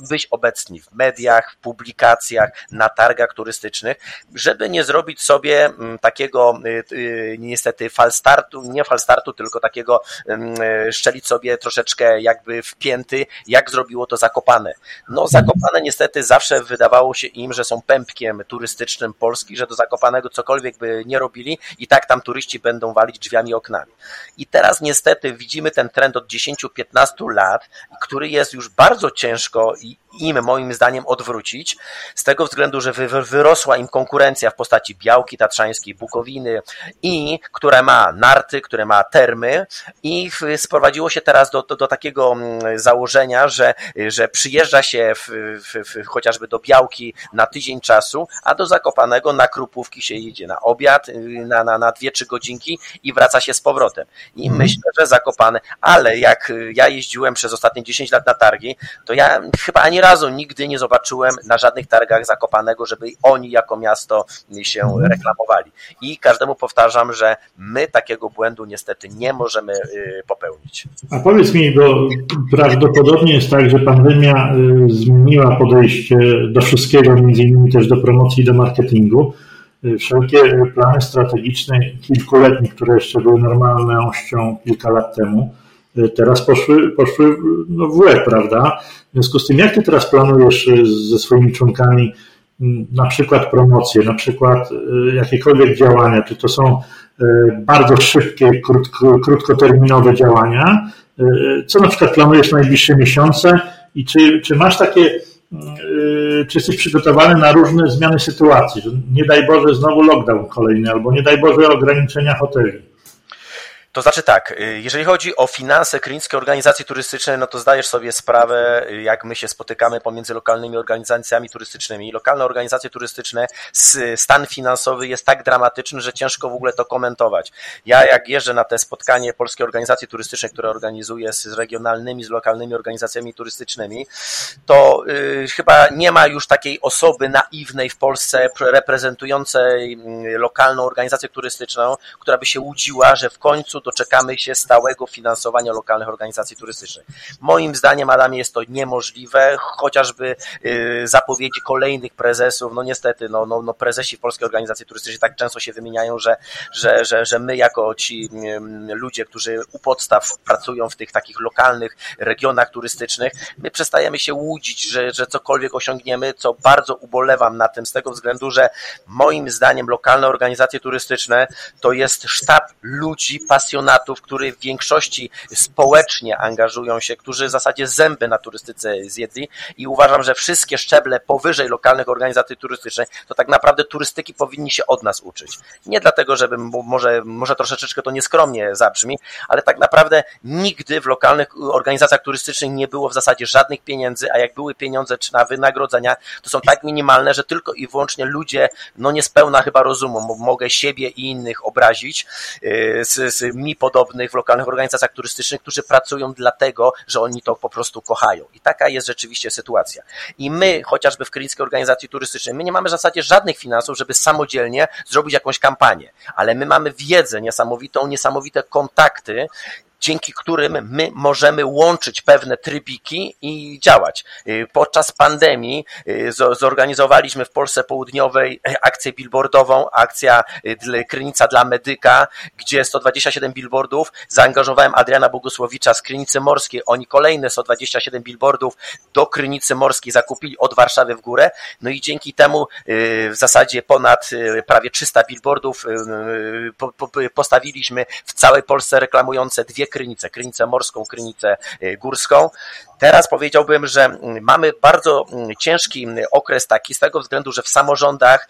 być obecni w mediach, w publikacjach, na targach turystycznych, żeby nie zrobić sobie mm, takiego y, y, niestety falstartu, nie falstartu, tylko takiego mm, y, szczelić sobie troszeczkę jakby wpięty, jak zrobiło to Zakopane. No Zakopane niestety zawsze wydawało się im, że są pępkiem turystycznym Polski, że do Zakopanego cokolwiek by nie robili i tak tam turyści będą walić drzwiami oknami. I teraz niestety widzimy ten trend od od 10-15 lat, który jest już bardzo ciężko im moim zdaniem odwrócić, z tego względu, że wyrosła im konkurencja w postaci Białki Tatrzańskiej, Bukowiny i które ma narty, które ma termy i sprowadziło się teraz do, do, do takiego mm, założenia, że, że przyjeżdża się w, w, w, chociażby do Białki na tydzień czasu, a do Zakopanego na Krupówki się idzie na obiad, na, na, na dwie, trzy godzinki i wraca się z powrotem. I mhm. myślę, że Zakopane, ale jak ja jeździłem przez ostatnie 10 lat na targi, to ja chyba ani razu nigdy nie zobaczyłem na żadnych targach Zakopanego, żeby oni jako miasto się reklamowali. I każdemu powtarzam, że my takiego błędu niestety nie możemy y, popełnić. A powiedz mi, bo prawdopodobnie jest tak, że pandemia y, zmieniła podejście do wszystkiego, między innymi też do promocji i do marketingu y, wszelkie plany strategiczne kilkuletnie, które jeszcze były normalnością kilka lat temu, teraz poszły, poszły no w łeb, prawda? W związku z tym, jak ty teraz planujesz y, ze swoimi członkami mm, na przykład promocje, na przykład y, jakiekolwiek działania, czy to są y, bardzo szybkie, krótko, krótkoterminowe działania, co na przykład planujesz na najbliższe miesiące i czy, czy masz takie, czy jesteś przygotowany na różne zmiany sytuacji, że nie daj Boże znowu lockdown kolejny, albo nie daj Boże ograniczenia hoteli? To znaczy tak, y, jeżeli chodzi o finanse krynickie organizacji turystycznej, no to zdajesz sobie sprawę, y, jak my się spotykamy pomiędzy lokalnymi organizacjami turystycznymi. Lokalne organizacje turystyczne, stan finansowy jest tak dramatyczny, że ciężko w ogóle to komentować. Ja jak jeżdżę na te spotkanie Polskiej Organizacji Turystycznej, które organizuję z regionalnymi, z lokalnymi organizacjami turystycznymi, to y, chyba nie ma już takiej osoby naiwnej w Polsce reprezentującej y, lokalną organizację turystyczną, która by się łudziła, że w końcu doczekamy się stałego finansowania lokalnych organizacji turystycznych. Moim zdaniem, Adamie, jest to niemożliwe, chociażby zapowiedzi kolejnych prezesów, no niestety, no, no, no prezesi Polskiej Organizacji Turystycznej tak często się wymieniają, że, że, że, że my jako ci ludzie, którzy u podstaw pracują w tych takich lokalnych regionach turystycznych, my przestajemy się łudzić, że, że cokolwiek osiągniemy, co bardzo ubolewam na tym z tego względu, że moim zdaniem lokalne organizacje turystyczne to jest sztab ludzi, pasjonatów, którzy w większości społecznie angażują się, którzy w zasadzie zęby na turystyce zjedli i uważam, że wszystkie szczeble powyżej lokalnych organizacji turystycznych to tak naprawdę turystyki powinni się od nas uczyć. Nie dlatego, żeby może, może troszeczkę to nieskromnie zabrzmi, ale tak naprawdę nigdy w lokalnych organizacjach turystycznych nie było w zasadzie żadnych pieniędzy, a jak były pieniądze czy na wynagrodzenia, to są tak minimalne, że tylko i wyłącznie ludzie, no niespełna chyba rozumu, mogę siebie i innych obrazić, yy, z, z mi podobnych w lokalnych organizacjach turystycznych, którzy pracują dlatego, że oni to po prostu kochają. I taka jest rzeczywiście sytuacja. I my, chociażby w Krynickiej Organizacji Turystycznej, my nie mamy w zasadzie żadnych finansów, żeby samodzielnie zrobić jakąś kampanię, ale my mamy wiedzę niesamowitą, niesamowite kontakty dzięki którym my możemy łączyć pewne trybiki i działać. Y, podczas pandemii y, zorganizowaliśmy w Polsce Południowej akcję billboardową, akcja y, Krynica dla Medyka, gdzie 127 billboardów, zaangażowałem Adriana Bogusłowicza z Krynicy Morskiej, oni kolejne 127 billboardów do Krynicy Morskiej zakupili od Warszawy w górę, no i dzięki temu w zasadzie ponad prawie 300 billboardów postawiliśmy w całej Polsce reklamujące dwie Krynicę, Krynicę Morską, Krynicę y, Górską. Teraz powiedziałbym, że mm, mamy bardzo mm, ciężki mm, okres taki z tego względu, że w samorządach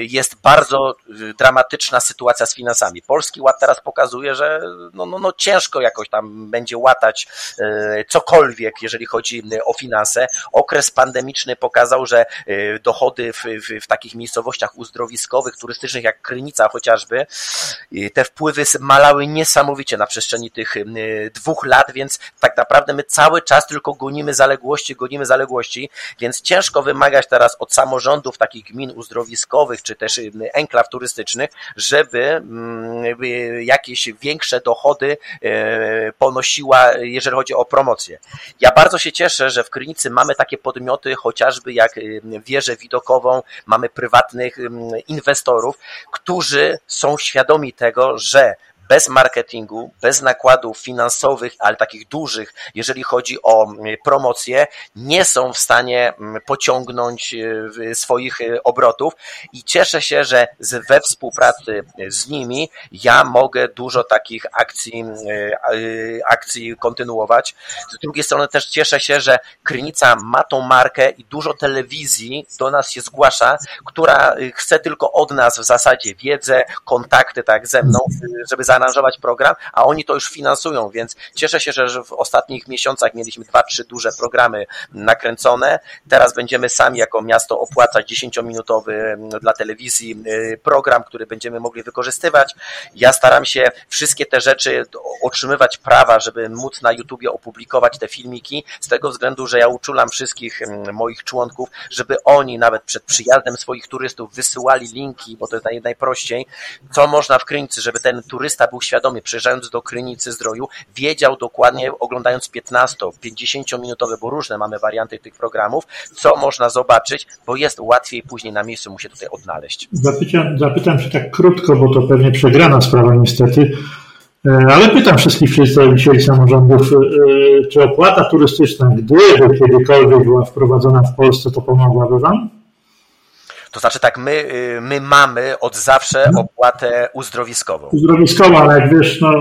jest bardzo dramatyczna sytuacja z finansami. Polski Ład teraz pokazuje, że no, no, no ciężko jakoś tam będzie łatać y, cokolwiek, jeżeli chodzi o finanse. Okres pandemiczny pokazał, że dochody w, w, w takich miejscowościach uzdrowiskowych, turystycznych jak Krynica chociażby, te wpływy malały niesamowicie na przestrzeni tych dwóch lat, więc tak naprawdę my cały czas tylko gonimy zaległości, gonimy zaległości, więc ciężko wymagać teraz od samorządów takich gmin uzdrowiskowych, czy też y, enklaw turystycznych, żeby mm, jakieś większe dochody e, ponosiła, jeżeli chodzi o promocję. Ja bardzo się cieszę, że w Krynicy mamy takie podmioty, chociażby jak y, wieżę widokową, mamy prywatnych mm, inwestorów, którzy są świadomi tego, że bez marketingu, bez nakładów finansowych, ale takich dużych, jeżeli chodzi o mm, promocję, nie są w stanie mm, pociągnąć e, swoich e, obrotów i cieszę się, że we współpracy z nimi ja mogę dużo takich akcji, mm, e, akcji kontynuować. Z drugiej strony też cieszę się, że Krynica ma tą markę i dużo telewizji do nas się zgłasza, która chce tylko od nas w zasadzie wiedzę, kontakty tak ze mną, żeby zaaranżować program, a oni to już finansują, więc cieszę się, że w ostatnich miesiącach mieliśmy dwa, trzy duże programy nakręcone. Teraz będziemy sami jako miasto opłacać 10-minutowy mm, dla telewizji y, program, który będziemy mogli wykorzystywać. Ja staram się wszystkie te rzeczy otrzymywać prawa, żeby móc na YouTubie opublikować te filmiki, z tego względu, że ja uczulam wszystkich mm, moich członków, żeby oni nawet przed przyjazdem swoich turystów wysyłali linki, bo to jest naj, najprościej, co można w żeby ten turysta był świadomy, przyjeżdżając do Krynicy Zdroju, wiedział dokładnie, oglądając 15-50 minutowe, bo różne mamy warianty tych programów, co można zobaczyć, bo jest łatwiej później na miejscu mu się tutaj odnaleźć. Zapytam, zapytam się tak krótko, bo to pewnie przegrana sprawa niestety, e, ale pytam wszystkich przedstawicieli samorządów, e, czy opłata turystyczna, gdyby kiedykolwiek była wprowadzona w Polsce, to pomogłaby Wam? To znaczy tak, my, y, my mamy od zawsze opłatę uzdrowiskową. Uzdrowiskową, ale jak wiesz, no,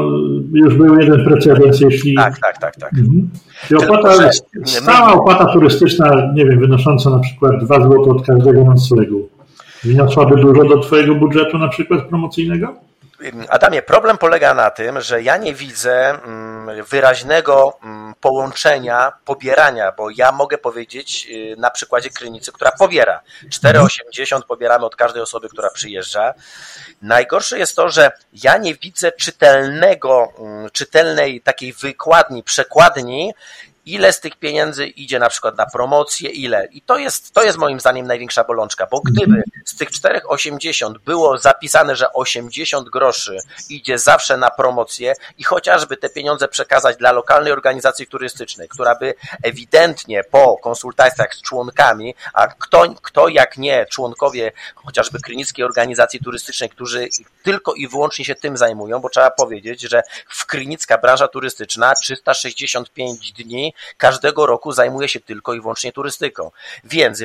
już był jeden precedens, jeśli... Tak, tak, tak. tak. Mhm. opłata, Tylko, stała opłata turystyczna, nie wiem, wynosząca na przykład 2 zł od każdego noclegu. Wyniosłaby dużo do Twojego budżetu na przykład promocyjnego? Adamie, problem polega na tym, że ja nie widzę mm, wyraźnego mm, połączenia pobierania, bo ja mogę powiedzieć y, na przykładzie Krynicy, która pobiera. 4,80 pobieramy od każdej osoby, która przyjeżdża. Najgorsze jest to, że ja nie widzę czytelnego, mm, czytelnej takiej wykładni, przekładni, ile z tych pieniędzy idzie na przykład na promocję, ile. I to jest, to jest moim zdaniem największa bolączka, bo gdyby z tych 4,80 było zapisane, że 80 groszy idzie zawsze na promocję i chociażby te pieniądze przekazać dla lokalnej organizacji turystycznej, która by ewidentnie po konsultacjach z członkami, a kto, kto jak nie członkowie chociażby Krynickiej Organizacji Turystycznej, którzy tylko i wyłącznie się tym zajmują, bo trzeba powiedzieć, że w Krynicka branża turystyczna 365 dni każdego roku zajmuje się tylko i wyłącznie turystyką. Więc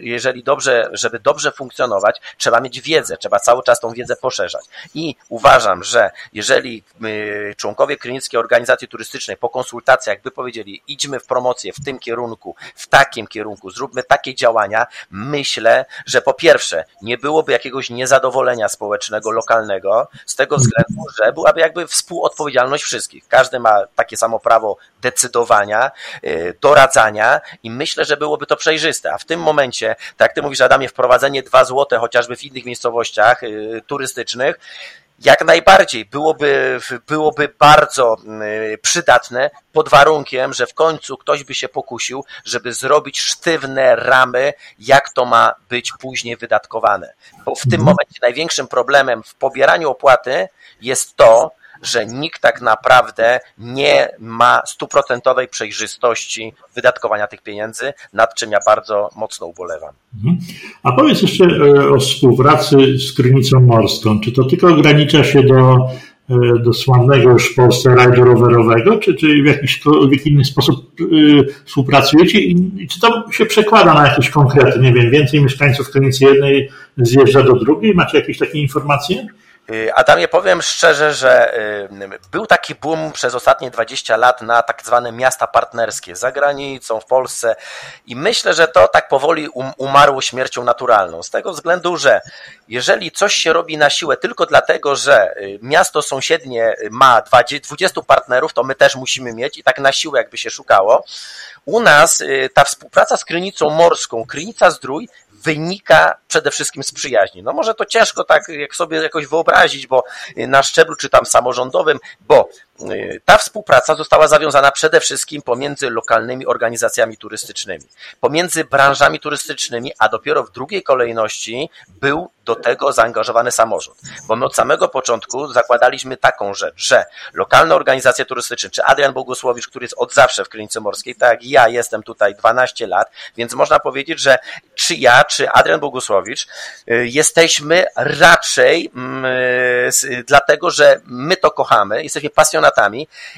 jeżeli, dobrze, żeby dobrze funkcjonować, trzeba mieć wiedzę, trzeba cały czas tą wiedzę poszerzać. I uważam, że jeżeli y, członkowie Krynickiej Organizacji Turystycznej po konsultacjach by powiedzieli, idźmy w promocję w tym kierunku, w takim kierunku, zróbmy takie działania, myślę, że po pierwsze nie byłoby jakiegoś niezadowolenia społecznego, lokalnego, z tego względu, że byłaby jakby współodpowiedzialność wszystkich. Każdy ma takie samo prawo decydowania, y, doradzania i myślę, że byłoby to przejrzyste. A w tym momencie, tak jak ty mówisz, Adamie, wprowadzenie dwa złote chociażby w innych miejscowościach y, turystycznych, jak najbardziej byłoby, byłoby bardzo y, przydatne pod warunkiem, że w końcu ktoś by się pokusił, żeby zrobić sztywne ramy, jak to ma być później wydatkowane. Bo w tym mhm. momencie największym problemem w pobieraniu opłaty jest to, że nikt tak naprawdę nie ma stuprocentowej przejrzystości wydatkowania tych pieniędzy, nad czym ja bardzo mocno ubolewam. Mhm. A powiedz jeszcze e, o współpracy z Krynicą Morską. Czy to tylko ogranicza się do, e, do sławnego już w Polsce rajdu rowerowego, czy, czy w jakiś w jakiś inny sposób e, współpracujecie i czy to się przekłada na jakieś konkrety, nie wiem, więcej mieszkańców Krynicy jednej zjeżdża do drugiej? Macie jakieś takie informacje? Y, Adamie, powiem szczerze, że y, był taki boom przez ostatnie 20 lat na tak zwane miasta partnerskie za granicą, w Polsce i myślę, że to tak powoli um, umarło śmiercią naturalną. Z tego względu, że jeżeli coś się robi na siłę tylko dlatego, że y, miasto sąsiednie ma 20 partnerów, to my też musimy mieć i tak na siłę jakby się szukało. U nas ta współpraca z Krynicą Morską, Krynica Zdrój wynika przede wszystkim z przyjaźni. No może to ciężko tak jak sobie jakoś wyobrazić, bo na szczeblu czy tam samorządowym, bo ta współpraca została zawiązana przede wszystkim pomiędzy lokalnymi organizacjami turystycznymi, pomiędzy branżami turystycznymi, a dopiero w drugiej kolejności był do tego zaangażowany samorząd. Bo my od samego początku zakładaliśmy taką rzecz, że lokalne organizacje turystyczne, czy Adrian Bogusłowicz, który jest od zawsze w Krynicy Morskiej, tak jak ja jestem tutaj 12 lat, więc można powiedzieć, że czy ja, czy Adrian Bogusłowicz y, jesteśmy raczej mm, y, dlatego, że my to kochamy, jesteśmy pasjonatami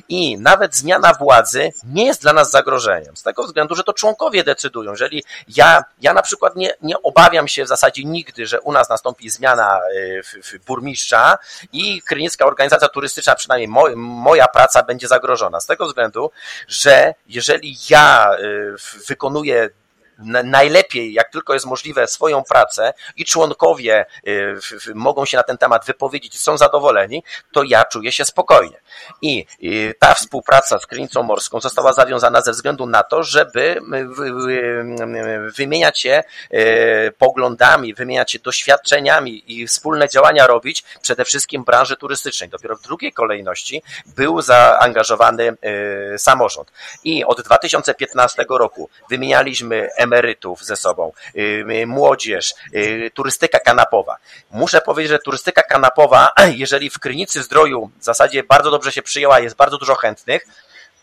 i nawet zmiana władzy nie jest dla nas zagrożeniem. Z tego względu, że to członkowie decydują. Jeżeli ja, ja na przykład nie, nie obawiam się w zasadzie nigdy, że u nas nastąpi zmiana y, w, w burmistrza i Krynicka Organizacja Turystyczna, przynajmniej moj, moja praca będzie zagrożona. Z tego względu, że jeżeli ja wykonuję najlepiej, jak tylko jest możliwe, swoją pracę i członkowie y, mogą się na ten temat wypowiedzieć i są zadowoleni, to ja czuję się spokojnie. I ta współpraca z Krynicą Morską została zawiązana ze względu na to, żeby wymieniać się y, poglądami, wymieniać się doświadczeniami i wspólne działania robić przede wszystkim branży turystycznej. Dopiero w drugiej kolejności był zaangażowany y, samorząd. I od 2015 roku wymienialiśmy emerytów ze sobą, y, y, młodzież, y, turystyka kanapowa. Muszę powiedzieć, że turystyka kanapowa, jeżeli w Krynicy Zdroju w zasadzie bardzo dobrze się przyjęła, jest bardzo dużo chętnych,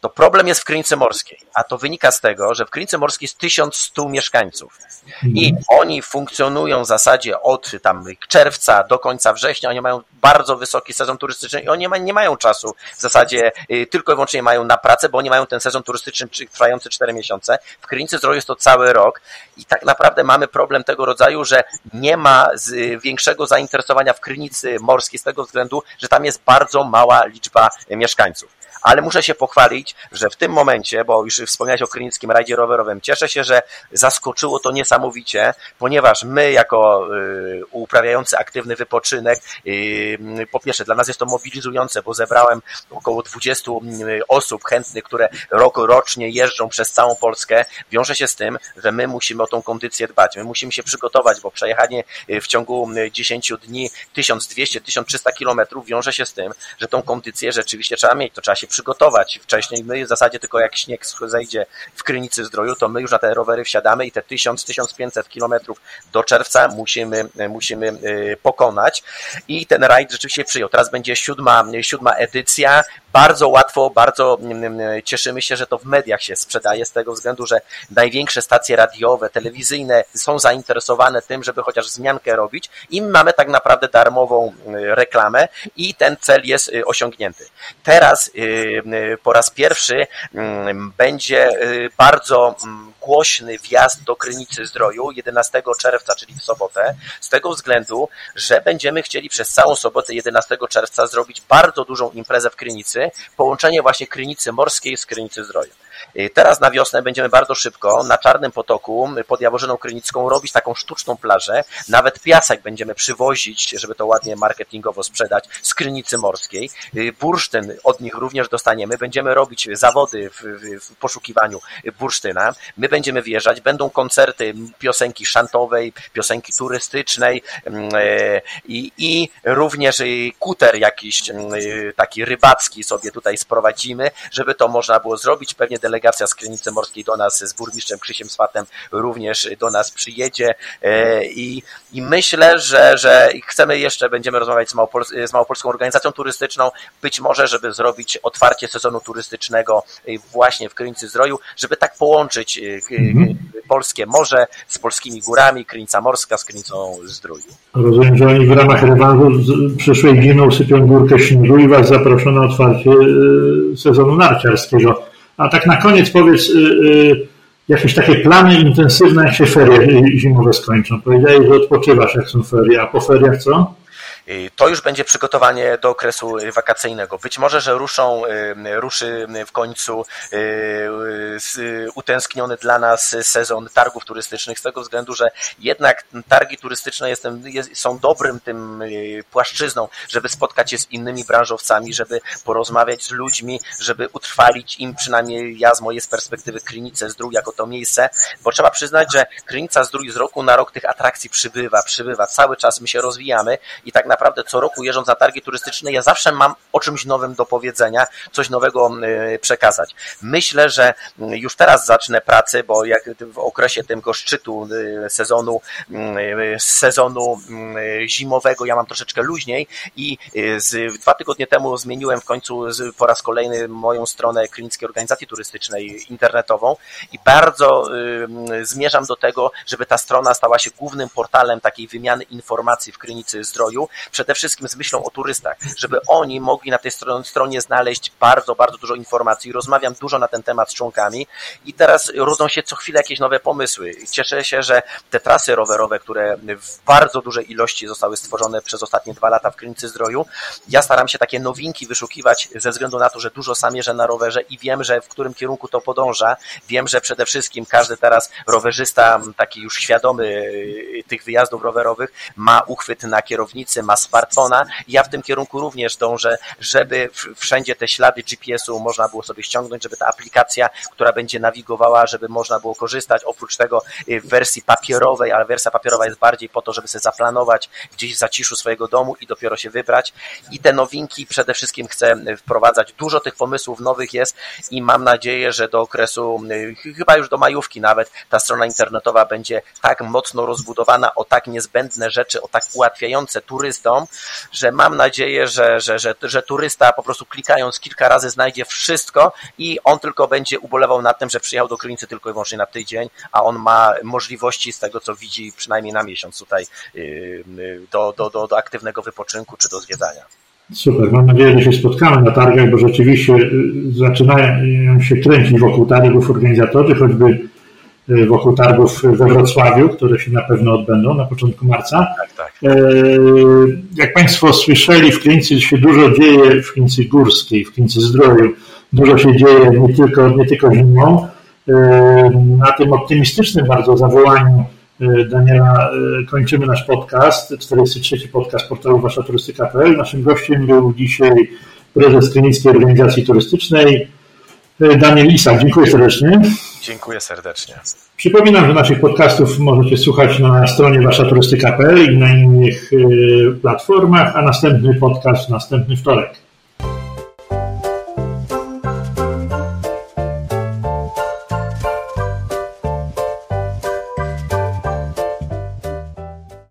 to problem jest w Krynicy Morskiej, a to wynika z tego, że w Krynicy Morskiej jest 1100 mieszkańców i mhm. oni funkcjonują w zasadzie od tam czerwca do końca września, oni mają bardzo wysoki sezon turystyczny i oni nie mają czasu w zasadzie y, tylko i wyłącznie mają na pracę, bo oni mają ten sezon turystyczny trwający 4 miesiące. W Krynicy Zdroju jest to cały rok i tak naprawdę mamy problem tego rodzaju, że nie ma większego zainteresowania w Krynicy Morskiej z tego względu, że tam jest bardzo mała liczba mieszkańców ale muszę się pochwalić, że w tym momencie, bo już wspomniałeś o Krynickim Rajdzie Rowerowym, cieszę się, że zaskoczyło to niesamowicie, ponieważ my jako y, uprawiający aktywny wypoczynek, y, po pierwsze dla nas jest to mobilizujące, bo zebrałem około 20 y, osób chętnych, które rok rocznie jeżdżą przez całą Polskę, wiąże się z tym, że my musimy o tą kondycję dbać, my musimy się przygotować, bo przejechanie w ciągu 10 dni 1200-1300 kilometrów wiąże się z tym, że tą kondycję rzeczywiście trzeba mieć, to trzeba się przygotować wcześniej. My w zasadzie tylko jak śnieg zejdzie w Krynicy Zdroju, to my już na te rowery wsiadamy i te 1000-1500 kilometrów do czerwca musimy, musimy pokonać i ten rajd rzeczywiście przyjął. Teraz będzie siódma, siódma edycja, bardzo łatwo, bardzo mm, mm, cieszymy się, że to w mediach się sprzedaje z tego względu, że największe stacje radiowe, telewizyjne są zainteresowane tym, żeby chociaż wzmiankę robić i mamy tak naprawdę darmową mm, reklamę i ten cel jest y, osiągnięty. Teraz y, y, po raz pierwszy będzie bardzo głośny wjazd do Krynicy Zdroju 11 czerwca, czyli w sobotę, z tego względu, że będziemy chcieli przez całą sobotę 11 czerwca zrobić bardzo dużą imprezę w Krynicy, połączenie właśnie Krynicy Morskiej z Krynicy Zdroju. Y, teraz na wiosnę będziemy bardzo szybko na Czarnym Potoku pod Jaworzyną Krynicką robić taką sztuczną plażę. Nawet piasek będziemy przywozić, żeby to ładnie marketingowo sprzedać z Krynicy Morskiej. Y, bursztyn od nich również dostaniemy. Będziemy robić zawody w, w poszukiwaniu bursztyna. My będziemy wjeżdżać, będą koncerty piosenki szantowej, piosenki turystycznej mm, e, i, i również kuter jakiś mm, taki rybacki sobie tutaj sprowadzimy, żeby to można było zrobić. Pewnie delegacja z Krynicy Morskiej do nas z burmistrzem Krzysiem Swatem również do nas przyjedzie e, i, i myślę, że, że chcemy jeszcze, będziemy rozmawiać z, Małopol z Małopolską Organizacją Turystyczną, być może, żeby zrobić otwarcie sezonu turystycznego e, właśnie w Krynicy Zdroju, żeby tak połączyć e, mhm. polskie morze z polskimi górami, Krynica Morska z Krynicą Zdroju. Rozumiem, że oni w ramach rewanżu przyszłej zimą sypią górkę śniegu i Was zaproszono na otwarcie sezonu narciarskiego. A tak na koniec powiedz, y, y, jakieś takie plany intensywne, jak się ferie zimowe skończą. Powiedziałeś, że odpoczywasz, jak są ferie, a po feriach co? To już będzie przygotowanie do okresu wakacyjnego. Być może, że ruszą, ruszy w końcu utęskniony dla nas sezon targów turystycznych z tego względu, że jednak targi turystyczne jestem, są dobrym tym płaszczyzną, żeby spotkać się z innymi branżowcami, żeby porozmawiać z ludźmi, żeby utrwalić im przynajmniej ja z mojej perspektywy Krynicę Zdrój jako to miejsce, bo trzeba przyznać, że Krynica Zdrój z roku na rok tych atrakcji przybywa, przybywa, cały czas my się rozwijamy i tak naprawdę naprawdę co roku jeżdżąc na targi turystyczne, ja zawsze mam o czymś nowym do powiedzenia, coś nowego y, przekazać. Myślę, że y, już teraz zacznę pracę, bo jak w okresie tego szczytu y, sezonu, sezonu zimowego ja mam troszeczkę luźniej i z, dwa tygodnie temu zmieniłem w końcu po raz kolejny moją stronę Klinickiej Organizacji Turystycznej internetową i bardzo zmierzam do tego, żeby ta strona stała się głównym portalem takiej wymiany informacji w Klinicy Zdroju, przede wszystkim z myślą o turystach, żeby oni mogli na tej stronie znaleźć bardzo, bardzo dużo informacji. Rozmawiam dużo na ten temat z członkami i teraz rodzą się co chwilę jakieś nowe pomysły. Cieszę się, że te trasy rowerowe, które w bardzo dużej ilości zostały stworzone przez ostatnie dwa lata w Klinicy Zdroju, ja staram się takie nowinki wyszukiwać ze względu na to, że dużo sam jeżdżę na rowerze i wiem, że w którym kierunku to podąża. Wiem, że przede wszystkim każdy teraz rowerzysta, taki już świadomy y, tych wyjazdów rowerowych, ma uchwyt na kierownicy, ma smartfona. Ja w tym kierunku również dążę, żeby wszędzie te ślady GPS-u można było sobie ściągnąć, żeby ta aplikacja, która będzie nawigowała, żeby można było korzystać. Oprócz tego y, w wersji papierowej, ale wersja papierowa jest bardziej po to, żeby sobie zaplanować gdzieś w zaciszu swojego domu i dopiero się wybrać. I te nowinki przede wszystkim chcę wprowadzać. Dużo tych pomysłów nowych jest i mam nadzieję, że do okresu, y, chyba już do majówki nawet, ta strona internetowa będzie tak mocno rozbudowana o tak niezbędne rzeczy, o tak ułatwiające że mam nadzieję, że, że, że, że turysta po prostu klikając kilka razy znajdzie wszystko i on tylko będzie ubolewał nad tym, że przyjechał do Krynicy tylko i wyłącznie na tydzień, a on ma możliwości z tego, co widzi przynajmniej na miesiąc tutaj yy, yy, do, do, do, do aktywnego wypoczynku czy do zwiedzania. Super, mam nadzieję, że się spotkamy na targach, bo rzeczywiście yy, zaczynają się kręcić wokół targów organizatorzy, choćby wokół targów we Wrocławiu, które się na pewno odbędą na początku marca. Tak, tak. Y, jak Państwo słyszeli, w Klinicy się dużo dzieje, w Klinicy Górskiej, w Klinicy Zdroju, dużo się dzieje nie tylko, nie tylko zimą. Y, na tym optymistycznym bardzo zawołaniu Daniela kończymy nasz podcast, 43 podcast portalu Wasza Turystyka.pl. Naszym gościem był dzisiaj prezes Klinickiej Organizacji Turystycznej, Daniel Isak. Dziękuję serdecznie. Dziękuję serdecznie. Przypominam, że naszych podcastów możecie słuchać na stronie waszaturystyka.pl i na innych y, platformach, a następny podcast następny wtorek.